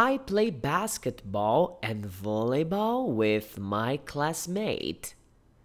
I play basketball and volleyball with my classmate.